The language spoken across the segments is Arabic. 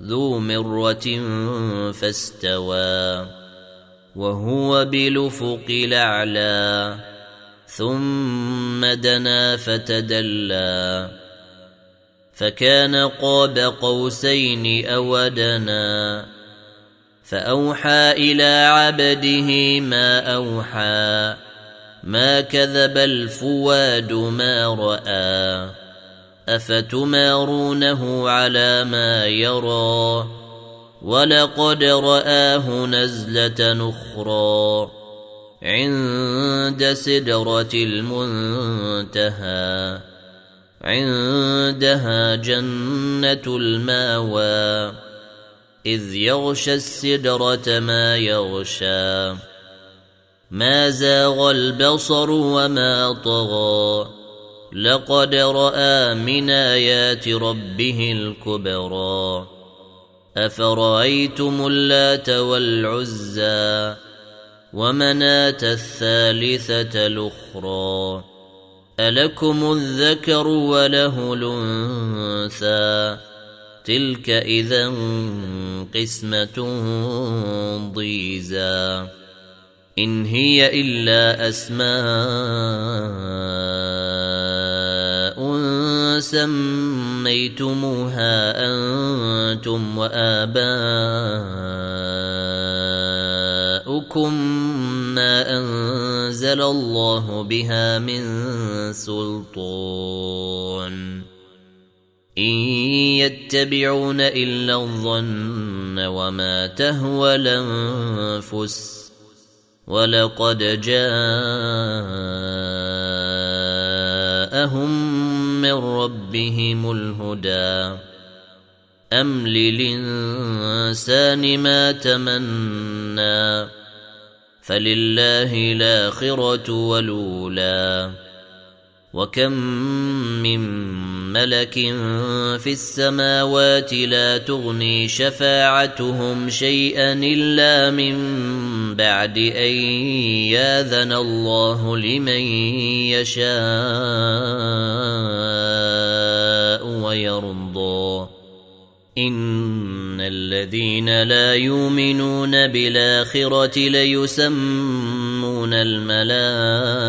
ذو مرة فاستوى وهو بالافق الأعلى ثم دنا فتدلى فكان قاب قوسين أو دنا فأوحى إلى عبده ما أوحى ما كذب الفواد ما رأى افتمارونه على ما يرى ولقد راه نزله نخرى عند سدره المنتهى عندها جنه الماوى اذ يغشى السدره ما يغشى ما زاغ البصر وما طغى لقد رأى من آيات ربه الكبرى. أفرأيتم اللات والعزى ومناة الثالثة الأخرى؟ ألكم الذكر وله الأنثى؟ تلك إذا قسمة ضيزى. إن هي إلا أسماء سميتموها أنتم وآباؤكم ما أنزل الله بها من سلطان. إن يتبعون إلا الظن وما تهوى الأنفس. ولقد جاءهم ربهم الهدى. أم للإنسان ما تمنى. فلله الآخرة والأولى. وكم من ملك في السماوات لا تغني شفاعتهم شيئا الا من بعد ان ياذن الله لمن يشاء ويرضى ان الذين لا يؤمنون بالاخره ليسمون الملائكه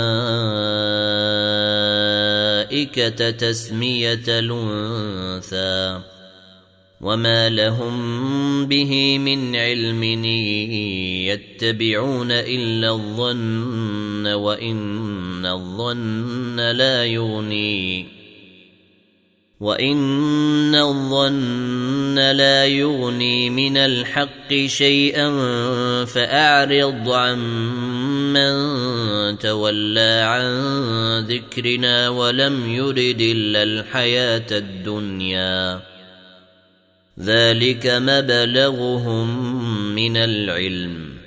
تسمية الأنثى وما لهم به من علم يتبعون إلا الظن وإن الظن لا يغني وان الظن لا يغني من الحق شيئا فاعرض عن من تولى عن ذكرنا ولم يرد الا الحياة الدنيا. ذلك مبلغهم من العلم.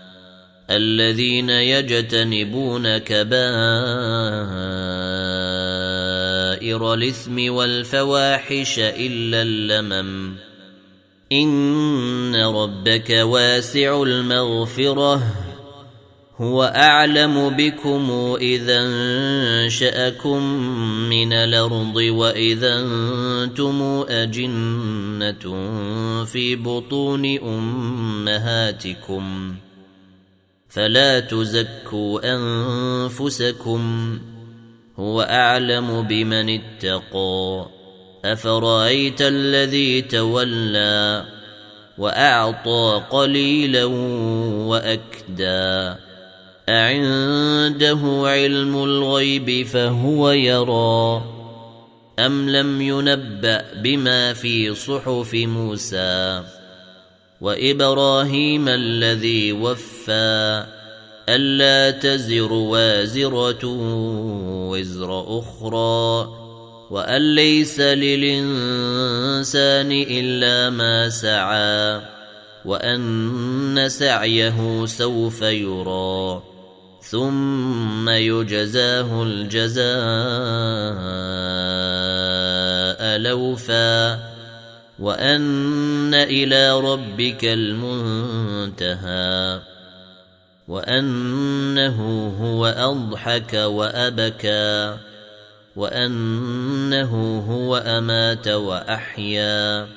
الذين يجتنبون كبائر الإثم والفواحش إلا اللمم. إن ربك واسع المغفرة. هو أعلم بكم إذا أنشأكم من الأرض وإذا أنتم أجنة في بطون أمهاتكم. فلا تزكوا أنفسكم هو أعلم بمن اتقى. أفرأيت الذي تولى وأعطى قليلا وأكدى. أعنده علم الغيب فهو يرى. أم لم ينبأ بما في صحف موسى؟ وإبراهيم الذي وفى ألا تزر وازرة وزر أخرى وأن ليس للإنسان إلا ما سعى وأن سعيه سوف يرى ثم يجزاه الجزاء لوفا وأن إلى ربك المنتهى وأنه هو أضحك وأبكى وأنه هو أمات وأحيا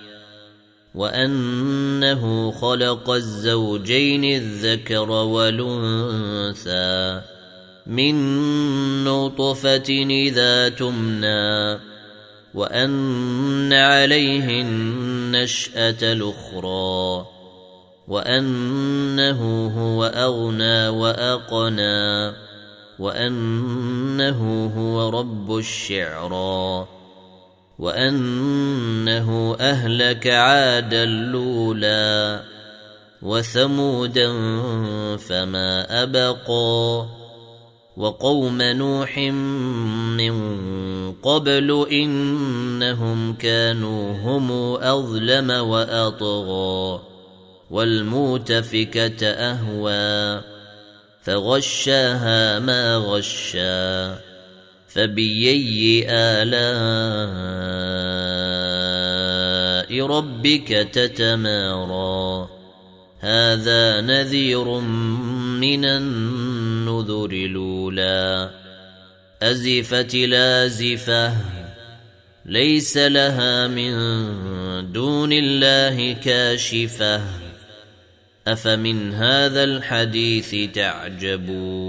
وأنه خلق الزوجين الذكر والأنثى من نطفة إذا تمنى وأن عليه النشأة الأخرى وأنه هو أغنى وأقنى وأنه هو رب الشعرى وأنه أهلك عادا الاولى وثمودا فما أبقى. وقوم نوح من قبل إنهم كانوا هم أظلم وأطغى والمؤتفكه أهوى فغشاها ما غشا فبيي آلاء ربك تتمارى هذا نذير من النذر الأولى أزفت لازفة. ليس لها من دون الله كاشفة. أفمن هذا الحديث تعجبون؟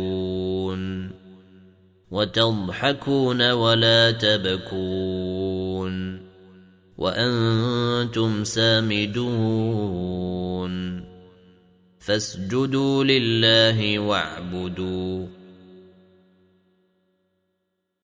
وتضحكون ولا تبكون؟ وأنتم سامدون؟ فاسجدوا لله واعبدوا